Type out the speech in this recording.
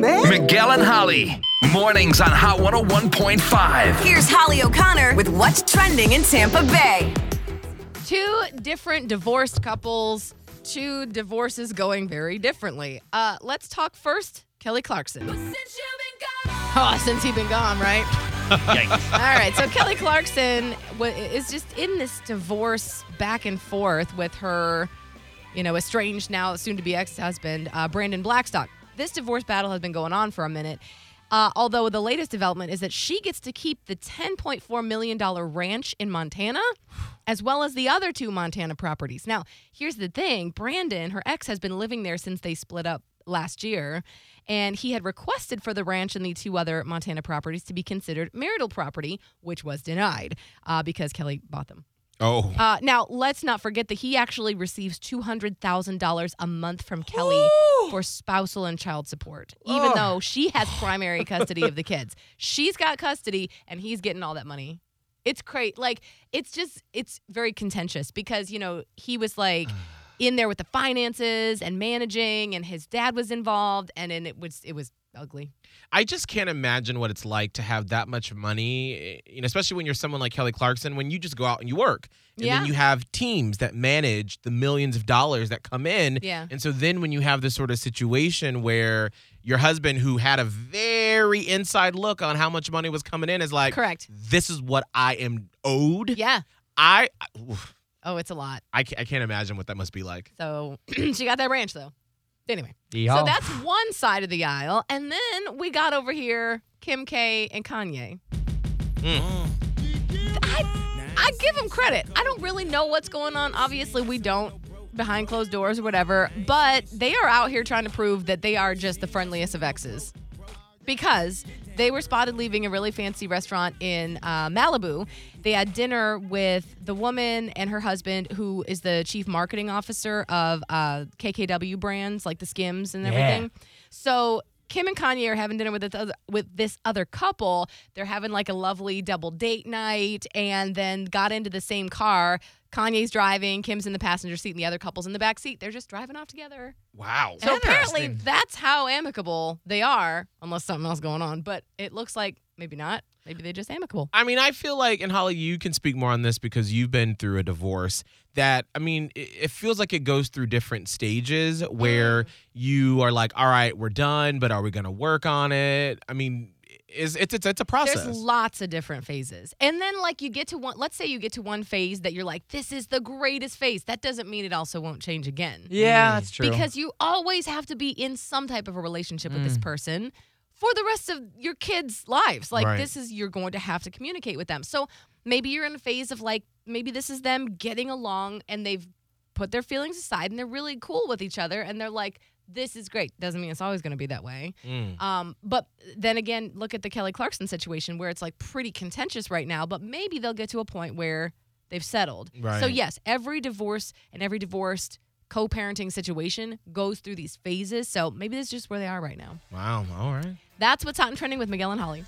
man. Miguel and Holly. Mornings on Hot 101.5. Here's Holly O'Connor with what's trending in Tampa Bay. Two different divorced couples, two divorces going very differently. Uh, let's talk first, Kelly Clarkson. Oh, since he's been gone, right? All right, so Kelly Clarkson is just in this divorce back and forth with her, you know, estranged now soon to be ex husband, uh, Brandon Blackstock. This divorce battle has been going on for a minute. Uh, although the latest development is that she gets to keep the $10.4 million ranch in Montana, as well as the other two Montana properties. Now, here's the thing Brandon, her ex, has been living there since they split up last year, and he had requested for the ranch and the two other Montana properties to be considered marital property, which was denied uh, because Kelly bought them. Oh. Uh, now, let's not forget that he actually receives $200,000 a month from Kelly for spousal and child support, even though she has primary custody of the kids. She's got custody and he's getting all that money. It's great. Like, it's just, it's very contentious because, you know, he was like, in there with the finances and managing and his dad was involved and then it was it was ugly I just can't imagine what it's like to have that much money, eh, you know, especially when you're someone like Kelly Clarkson, when you just go out and you work. And Yeah. then you have teams that manage the millions of dollars that come in. Yeah. And so then when you have this sort of situation where your husband, who had a very inside look on how much money was coming in, is like, correct this is what I am owed. yeah I, oof, oh it's a lot I, ca- I can't imagine what that must be like. so she got that ranch though anyway so that's one side of the aisle and then we got over here kim k and kanye. Hmm. I, I give them credit. I don't really know what's going on. Obviously we don't behind closed doors or whatever but they are out here trying to prove that they are just the friendliest of exes because they were spotted leaving a really fancy restaurant in uh, Malibu. They had dinner with the woman and her husband, who is the chief marketing officer of uh, KKW brands like the Skims and Yeah. everything. So Kim and Kanye are having dinner with this other, with this other couple. They're having like a lovely double date night, and then got into the same car. Kanye's driving, Kim's in the passenger seat, and the other couple's in the back seat. They're just driving off together. Wow. So apparently that's how amicable they are, unless something else going on. But it looks like maybe not. Maybe they're just amicable. I mean, I feel like, and Holly, you can speak more on this because you've been through a divorce. That I mean, it, it feels like it goes through different stages where you are like, all right, we're done, but are we going to work on it? I mean, is it's it's it's a process. There's lots of different phases. And then like you get to one let's say you get to one phase that you're like, this is the greatest phase. That doesn't mean it also won't change again. yeah, that's true. Because you always have to be in some type of a relationship with Mm. this person for the rest of your kids' lives. Like Right. this is you're going to have to communicate with them. So maybe you're in a phase of like maybe this is them getting along and they've put their feelings aside and they're really cool with each other and they're like this is great. Doesn't mean it's always going to be that way. Mm. Um, but then again, look at the Kelly Clarkson situation where it's like pretty contentious right now, but maybe they'll get to a point where they've settled. So yes, every divorce and every divorced co-parenting situation goes through these phases. So maybe this is just where they are right now. Wow. All right. That's what's hot and trending with Miguel and Holly.